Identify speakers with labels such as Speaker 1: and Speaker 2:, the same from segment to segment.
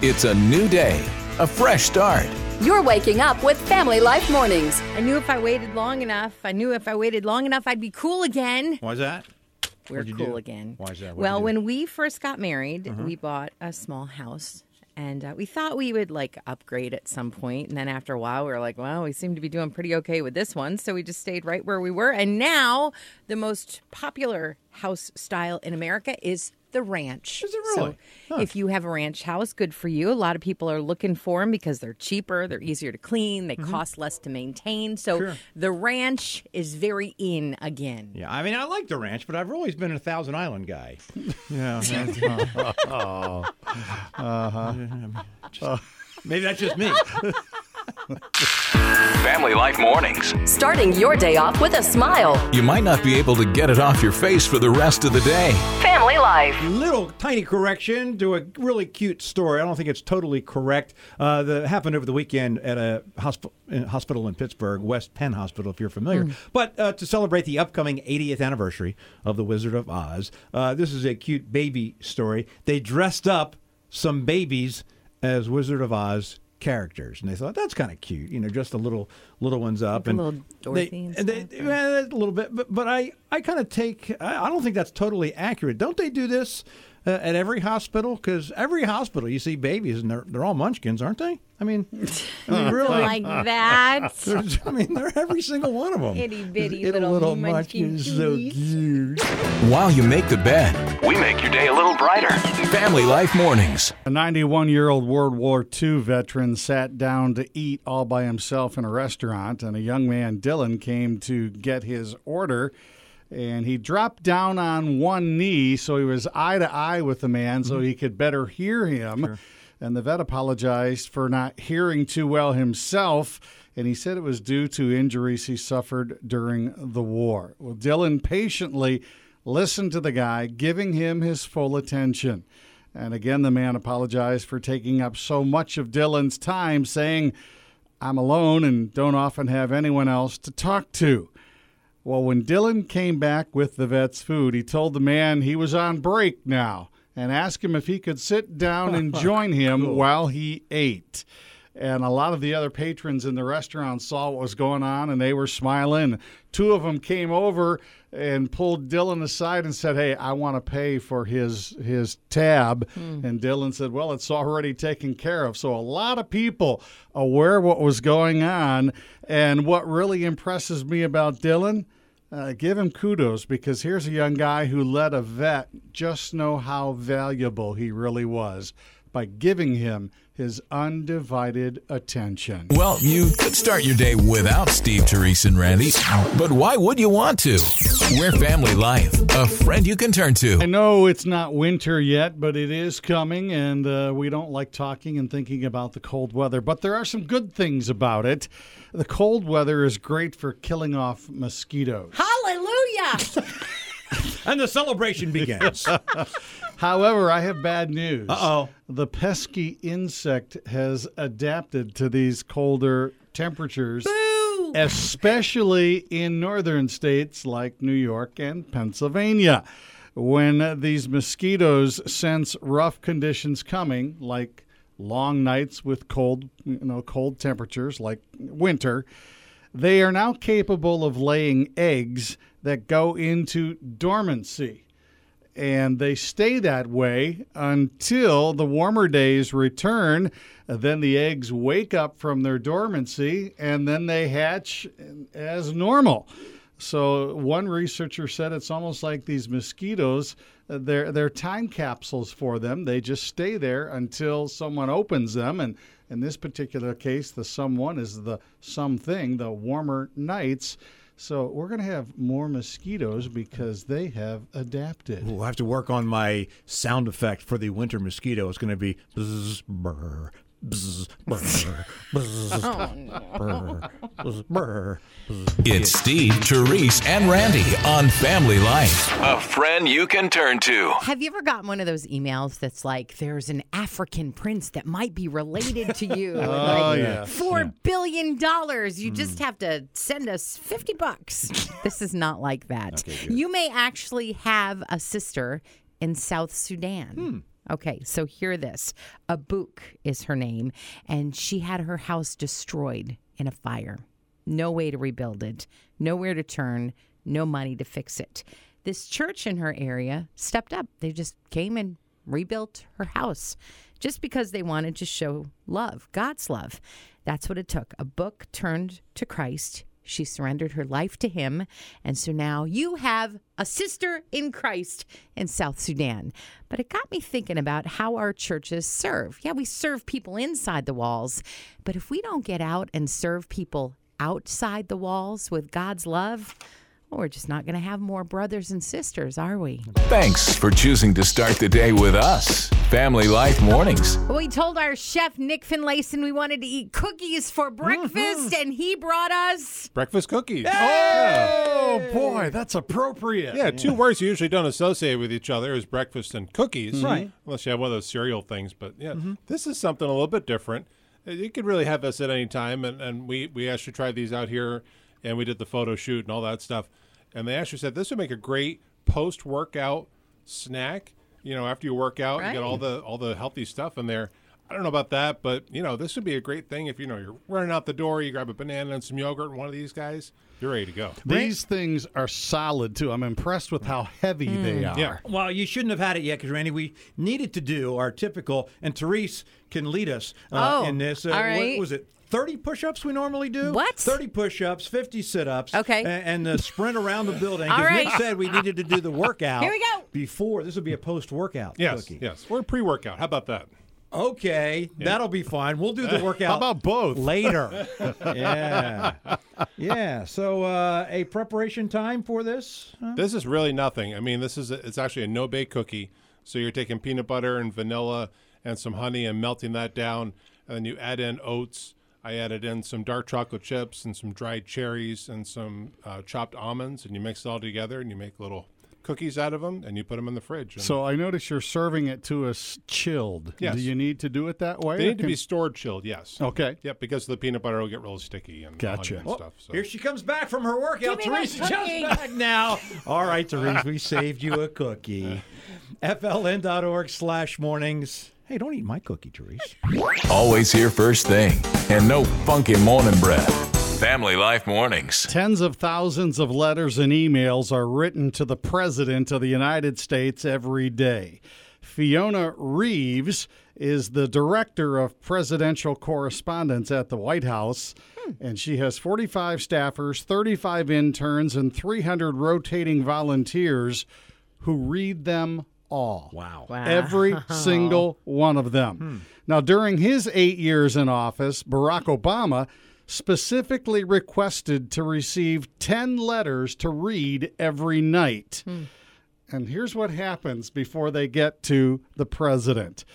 Speaker 1: It's a new day, a fresh start.
Speaker 2: You're waking up with Family Life Mornings.
Speaker 3: I knew if I waited long enough, I knew if I waited long enough, I'd be cool again.
Speaker 4: Why's that?
Speaker 3: We're
Speaker 4: What'd you
Speaker 3: cool
Speaker 4: do?
Speaker 3: again.
Speaker 4: Why's that? What'd
Speaker 3: Well,
Speaker 4: you do?
Speaker 3: when we first got married, we bought a small house. And uh, we thought we would like upgrade at some point. And then after a while, we were like, well, we seem to be doing pretty okay with this one. So we just stayed right where we were. And now the most popular house style in America is the ranch.
Speaker 4: Is it really?
Speaker 3: So if you have a ranch house, good for you. A lot of people are looking for them because they're cheaper, they're easier to clean, they
Speaker 4: Mm-hmm.
Speaker 3: cost less to maintain. So the ranch is very in again.
Speaker 4: Yeah, I mean, I like the ranch, but I've always been a Thousand Island guy. yeah. uh-huh. Maybe that's just me.
Speaker 1: Family Life Mornings.
Speaker 2: Starting your day off with a smile.
Speaker 1: You might not be able to get it off your face for the rest of the day.
Speaker 2: Family Life.
Speaker 4: Little tiny correction to a really cute story. I don't think it's totally correct. Uh, that happened over the weekend at a hosp- uh, hospital in Pittsburgh, West Penn Hospital, if you're familiar. But uh, to celebrate the upcoming 80th anniversary of The Wizard of Oz, uh, this is a cute baby story. They dressed up some babies as Wizard of Oz characters, and they thought that's kind of cute. You know, just the little little ones up
Speaker 3: a
Speaker 4: and
Speaker 3: little Dorothy
Speaker 4: they,
Speaker 3: and
Speaker 4: and they- well, a little bit, but but I I kind of take I, I don't think that's totally accurate. Don't they do this uh, at every hospital? Because every hospital you see babies and they're they're all munchkins, aren't they? I mean, I mean really.
Speaker 3: Like that.
Speaker 4: There's- I mean, they're every single one of them.
Speaker 3: Itty bitty
Speaker 4: Little,
Speaker 3: little
Speaker 4: munchkin,
Speaker 3: munchkin
Speaker 4: so cute.
Speaker 1: While you make the bed, we make your day a little brighter. Family Life Mornings.
Speaker 5: A 91 year old World War II veteran sat down to eat all by himself in a restaurant, and a young man, Dylan, came to get his order. And he dropped down on one knee so he was eye to eye with the man so mm-hmm. he could better hear him. And the vet apologized for not hearing too well himself. And he said it was due to injuries he suffered during the war. Well, Dylan patiently listened to the guy, giving him his full attention. And again, the man apologized for taking up so much of Dylan's time, saying, I'm alone and don't often have anyone else to talk to. Well, when Dylan came back with the vet's food, he told the man he was on break now and asked him if he could sit down and join him while he ate. And a lot of the other patrons in the restaurant saw what was going on and they were smiling. Two of them came over and pulled Dylan aside and said, "Hey, I want to pay for his his tab." Hmm. And Dylan said, "Well, it's already taken care of." So a lot of people aware what was going on, and what really impresses me about Dylan, uh, give him kudos because here's a young guy who let a vet just know how valuable he really was by giving him his undivided attention.
Speaker 1: Well, you could start your day without Steve, Therese, and Randy, but why would you want to? We're Family Life, a friend you can turn to.
Speaker 5: I know it's not winter yet, but it is coming, and uh, we don't like talking and thinking about the cold weather. But there are some good things about it. The cold weather is great for killing off mosquitoes.
Speaker 3: Hallelujah.
Speaker 4: And the celebration begins.
Speaker 5: However, I have bad news.
Speaker 4: Uh-oh.
Speaker 5: The pesky insect has adapted to these colder temperatures, especially in northern states like New York and Pennsylvania. When these mosquitoes sense rough conditions coming, like long nights with cold, you know, cold temperatures like winter, they are now capable of laying eggs that go into dormancy and they stay that way until the warmer days return. Then the eggs wake up from their dormancy and then they hatch as normal. So one researcher said it's almost like these mosquitoes, uh, they're, they're time capsules for them. They just stay there until someone opens them. And in this particular case, the someone is the something, the warmer nights. So we're going to have more mosquitoes because they have adapted.
Speaker 4: We'll have to work on my sound effect for the winter mosquito. It's going to be bzz, brr,
Speaker 1: It's Steve, Therese, and Randy on Family Life, a friend you can turn to.
Speaker 3: Have you ever gotten one of those emails that's like, there's an African prince that might be related to you?
Speaker 5: Oh,
Speaker 3: like,
Speaker 5: yeah.
Speaker 3: Four billion dollars. You just have to send us 50 bucks. this is not like that. you may actually have a sister in South Sudan. Okay, so hear this. Abuk is her name, and she had her house destroyed in a fire. No way to rebuild it, nowhere to turn, no money to fix it. This church in her area stepped up. They just came and rebuilt her house just because they wanted to show love, God's love. That's what it took. Abuk turned to Christ. She surrendered her life to him. And so now you have a sister in Christ in South Sudan. But it got me thinking about how our churches serve. Yeah, we serve people inside the walls. But if we don't get out and serve people outside the walls with God's love, well, we're just not going to have more brothers and sisters, are we?
Speaker 1: Thanks for choosing to start the day with us. Family Life Mornings.
Speaker 3: We told our chef Nick Finlayson we wanted to eat cookies for breakfast, mm-hmm. and he brought us.
Speaker 6: Breakfast cookies.
Speaker 5: Oh boy, that's appropriate.
Speaker 6: Yeah, two words you usually don't associate with each other is breakfast and cookies. Mm-hmm.
Speaker 4: Right.
Speaker 6: Unless you have one of those cereal things. But yeah, mm-hmm. this is something a little bit different. You could really have this at any time. And, and we, we actually tried these out here and we did the photo shoot and all that stuff. And they actually said this would make a great post workout snack. You know, after you work out, you get all the all the healthy stuff in there. I don't know about that, but you know, this would be a great thing if you know you're running out the door, you grab a banana and some yogurt, and one of these guys, you're ready to go.
Speaker 5: These things are solid too. I'm impressed with how heavy they are.
Speaker 6: Yeah.
Speaker 4: Well, you shouldn't have had it yet because, Randy, we needed to do our typical, and Therese can lead us uh,
Speaker 3: Oh,
Speaker 4: in this. Uh,
Speaker 3: all
Speaker 4: What was it? 30 push ups we normally do?
Speaker 3: What?
Speaker 4: 30 push ups, 50 sit ups.
Speaker 3: Okay.
Speaker 4: And, and the sprint around the building.
Speaker 3: All
Speaker 4: Because
Speaker 3: right.
Speaker 4: Nick said we needed to do the workout.
Speaker 3: Here we go.
Speaker 4: Before. This would be a post workout
Speaker 6: Yes,
Speaker 4: cookie.
Speaker 6: yes. We're a pre workout. How about that?
Speaker 4: Okay, that'll be fine. We'll do the workout.
Speaker 5: How about both?
Speaker 4: later? yeah, yeah. So uh, a preparation time for this? Huh?
Speaker 6: This is really nothing. I mean, this is a, it's actually a no bake cookie. So you're taking peanut butter and vanilla and some honey and melting that down, and then you add in oats. I added in some dark chocolate chips and some dried cherries and some uh, chopped almonds, and you mix it all together and you make little cookies out of them and you put them in the fridge. And
Speaker 5: So I notice you're serving it to us chilled.
Speaker 6: Yes.
Speaker 5: Do you need to do it that way?
Speaker 6: they
Speaker 5: or
Speaker 6: need to be stored chilled. Yes.
Speaker 5: Okay.
Speaker 6: Yep, because the peanut butter will get really sticky and
Speaker 5: Gotcha.
Speaker 6: honey and
Speaker 5: Oh,
Speaker 6: stuff. So.
Speaker 4: Here she comes back from her workout.
Speaker 3: Give me my
Speaker 4: Teresa just back now. All right, Teresa, we saved you a cookie. FLN.org slash mornings. Hey, don't eat my cookie, Teresa.
Speaker 1: Always here first thing. And no funky morning breath. Family Life Mornings.
Speaker 5: Tens of thousands of letters and emails are written to the President of the United States every day. Fiona Reeves is the Director of Presidential Correspondence at the White House, hmm. and she has 45 staffers, 35 interns, and 300 rotating volunteers who read them all.
Speaker 4: Wow.
Speaker 3: Wow.
Speaker 5: Every single one of them. Now, during his eight years in office, Barack Obama specifically requested to receive 10 letters to read every night. And here's what happens before they get to the president.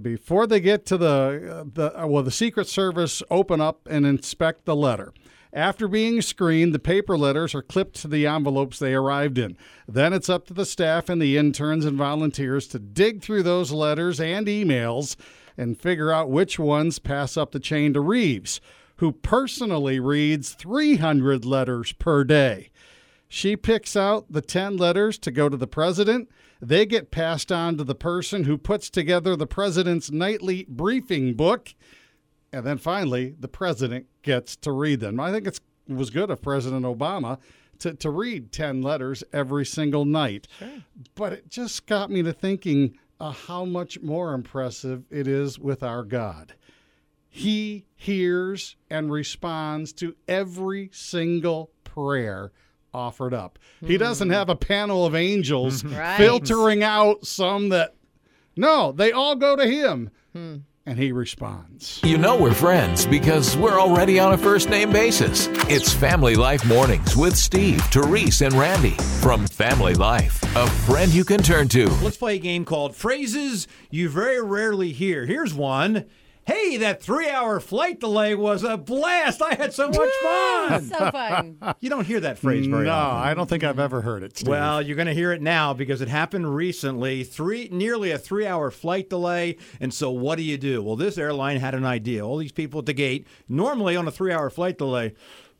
Speaker 5: Before they get to the, uh, the uh, well, the Secret Service open up and inspect the letter. After being screened, the paper letters are clipped to the envelopes they arrived in. Then it's up to the staff and the interns and volunteers to dig through those letters and emails and figure out which ones pass up the chain to Reeves, who personally reads 300 letters per day. She picks out the 10 letters to go to the president. They get passed on to the person who puts together the president's nightly briefing book. And then finally, the president gets to read them. I think it's, it was good of President Obama to, to read 10 letters every single night. But it just got me to thinking uh, how much more impressive it is with our God. He hears and responds to every single prayer offered up. He doesn't have a panel of angels
Speaker 3: Right.
Speaker 5: filtering out some that, no, they all go to him. And he responds.
Speaker 1: You know we're friends because we're already on a first name basis. It's Family Life Mornings with Steve, Therese, and Randy from Family Life, a friend you can turn to.
Speaker 4: Let's play a game called Phrases You Very Rarely Hear. Here's one. Hey, that three hour flight delay was a blast. I had so much fun.
Speaker 3: So fun.
Speaker 4: You don't hear that phrase very
Speaker 5: no,
Speaker 4: often.
Speaker 5: No, I don't think I've ever heard it. Steve.
Speaker 4: Well, you're going to hear it now because it happened recently. Three, nearly a three-hour flight delay, and so what do you do? Well, this airline had an idea. All these people at the gate, normally on a three-hour flight delay,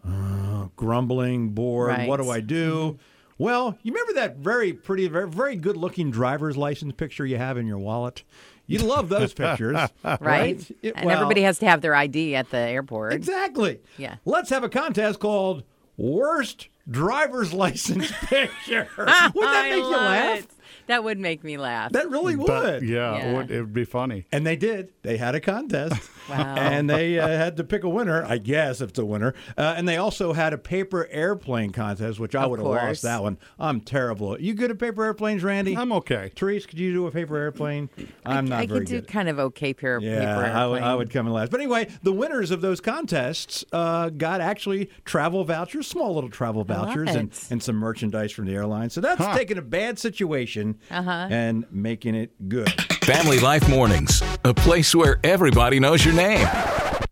Speaker 4: uh, grumbling, bored.
Speaker 3: Right.
Speaker 4: What do I do? Well, you remember that very pretty, very, very good looking driver's license picture you have in your wallet? You love those pictures, right?
Speaker 3: Right.
Speaker 4: It-
Speaker 3: and
Speaker 4: well,
Speaker 3: everybody has to have their ID at the airport.
Speaker 4: Exactly.
Speaker 3: Yeah.
Speaker 4: Let's have a contest called Worst Driver's License Picture. Wouldn't that
Speaker 3: I
Speaker 4: make you laugh?
Speaker 3: it. That would make me laugh.
Speaker 4: That really would.
Speaker 5: But, yeah,
Speaker 3: Yeah.
Speaker 5: It, would, it would be funny.
Speaker 4: And they did. They had a contest.
Speaker 3: Wow.
Speaker 4: And they uh, had to pick a winner, I guess, if it's a winner. Uh, and they also had a paper airplane contest, which I would have lost that one. I'm terrible. You good at paper airplanes, Randy?
Speaker 5: I'm okay.
Speaker 4: Therese, could you do a paper airplane? I'm not
Speaker 3: I
Speaker 4: very
Speaker 3: could do kind of okay paper,
Speaker 4: Yeah,
Speaker 3: paper
Speaker 4: I would- I would come in last. But anyway, the winners of those contests uh, got actually travel vouchers, small little travel vouchers, and, and some merchandise from the airline. So that's taking a bad situation
Speaker 3: Uh-huh.
Speaker 4: and making it good.
Speaker 1: Family Life Mornings, a place where everybody knows your name.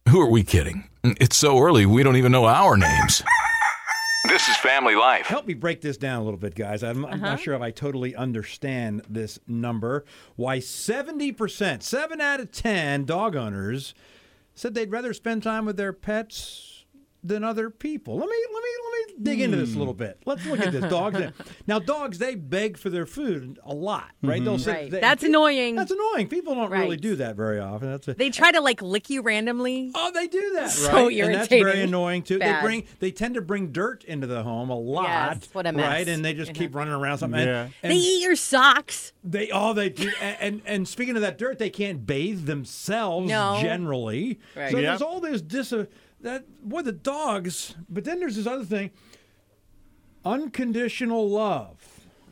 Speaker 1: Who are we kidding? It's so early, we don't even know our names. This is Family Life.
Speaker 4: Help me break this down a little bit, guys. I'm, I'm not sure if I totally understand this number. Why 70%, 7 out of 10 dog owners said they'd rather spend time with their pets than other people. Let me let me let me dig into this a little bit. Let's look at this. Hmm. Dogs now dogs they beg for their food a lot, right? Mm-hmm. They'll sit-
Speaker 3: Right.
Speaker 4: they-
Speaker 3: That's annoying.
Speaker 4: That's annoying. People don't really do that very often. That's a,
Speaker 3: They try to like lick you randomly.
Speaker 4: Oh, they do that,
Speaker 3: So
Speaker 4: right? And that's very annoying too.
Speaker 3: Bad.
Speaker 4: They bring they tend to bring dirt into the home a lot,
Speaker 3: Yes, what a mess.
Speaker 4: right? And they just keep running around something.
Speaker 5: Yeah.
Speaker 4: And, and
Speaker 3: they eat your socks.
Speaker 4: they oh they do. And, and and speaking of that dirt, they can't bathe themselves
Speaker 3: No.
Speaker 4: generally.
Speaker 3: Right.
Speaker 4: So
Speaker 5: Yep.
Speaker 4: there's all this dis that boy the dogs. But then there's this other thing, unconditional love.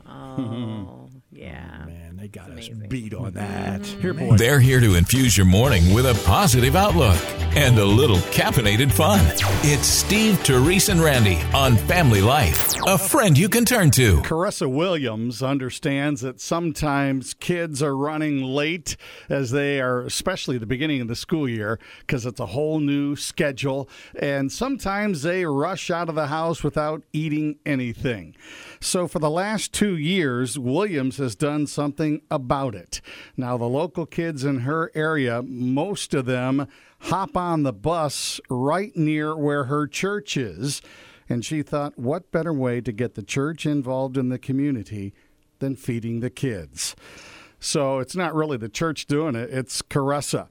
Speaker 3: Oh, Oh, yeah.
Speaker 4: Man, they got us beat on mm-hmm. that. Mm-hmm.
Speaker 5: Here, mm-hmm. boy.
Speaker 1: They're here to infuse your morning with a positive outlook and a little caffeinated fun. It's Steve, Therese, and Randy on Family Life, a friend you can turn to.
Speaker 5: Caressa Williams understands that sometimes kids are running late as they are, especially the beginning of the school year, because it's a whole new schedule. And sometimes they rush out of the house without eating anything. So for the last two years, Williams has done something about it. Now, the local kids in her area, most of them hop on the bus right near where her church is. And she thought, what better way to get the church involved in the community than feeding the kids? So it's not really the church doing it, it's Caressa.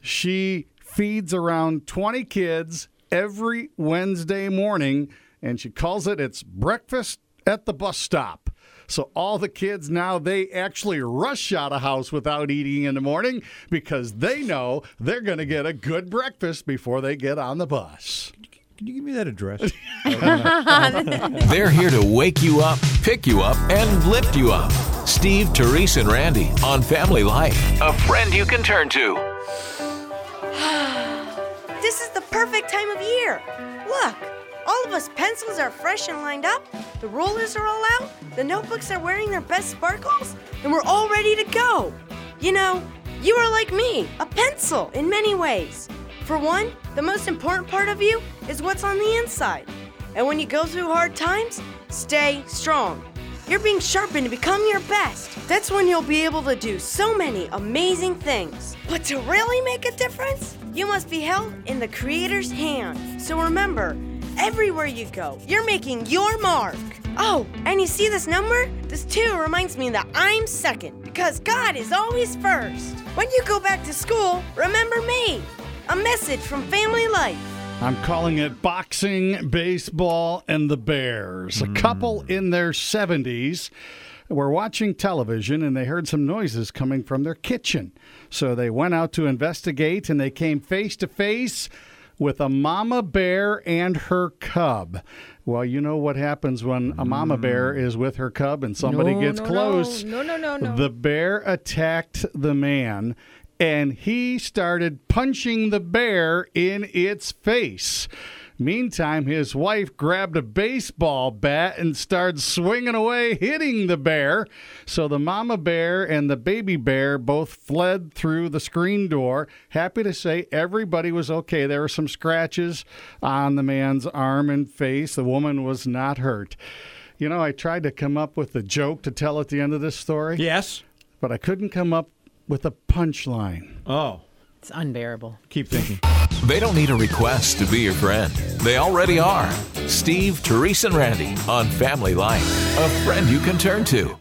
Speaker 5: She feeds around 20 kids every Wednesday morning, and she calls it it's breakfast at the bus stop. So all the kids now they actually rush out of house without eating in the morning because they know they're going to get a good breakfast before they get on the bus.
Speaker 4: Can you give me that address?
Speaker 1: They're here to wake you up, pick you up, and lift you up. Steve, Therese, and Randy on Family Life, a friend you can turn to.
Speaker 7: This is the perfect time of year. Look, all of us pencils are fresh and lined up, the rulers are all out, the notebooks are wearing their best sparkles, and we're all ready to go. You know, you are like me, a pencil in many ways. For one, the most important part of you is what's on the inside. And when you go through hard times, stay strong. You're being sharpened to become your best. That's when you'll be able to do so many amazing things. But to really make a difference, you must be held in the Creator's hand. So remember, everywhere you go, you're making your mark. Oh, and you see this number? This two reminds me that I'm second because God is always first. When you go back to school, remember me. A message from Family Life.
Speaker 5: I'm calling it boxing, baseball, and the Bears. A hmm. couple in their 70s were watching television and they heard some noises coming from their kitchen. So they went out to investigate and they came face to face with a mama bear and her cub. Well, you know what happens when a mama bear mm. is with her cub and somebody
Speaker 3: No,
Speaker 5: gets
Speaker 3: no, no.
Speaker 5: close.
Speaker 3: No, no, no, no.
Speaker 5: The bear attacked the man and he started punching the bear in its face. Meantime, his wife grabbed a baseball bat and started swinging away, hitting the bear. So the mama bear and the baby bear both fled through the screen door. Happy to say everybody was okay. There were some scratches on the man's arm and face. The woman was not hurt. You know, I tried to come up with a joke to tell at the end of this story,
Speaker 4: yes.
Speaker 5: but I couldn't come up with a punchline.
Speaker 4: Oh,
Speaker 3: It's unbearable.
Speaker 4: keep thinking.
Speaker 1: They don't need a request to be your friend. They already are. Steve, Therese, and Randy on Family Life, a friend you can turn to.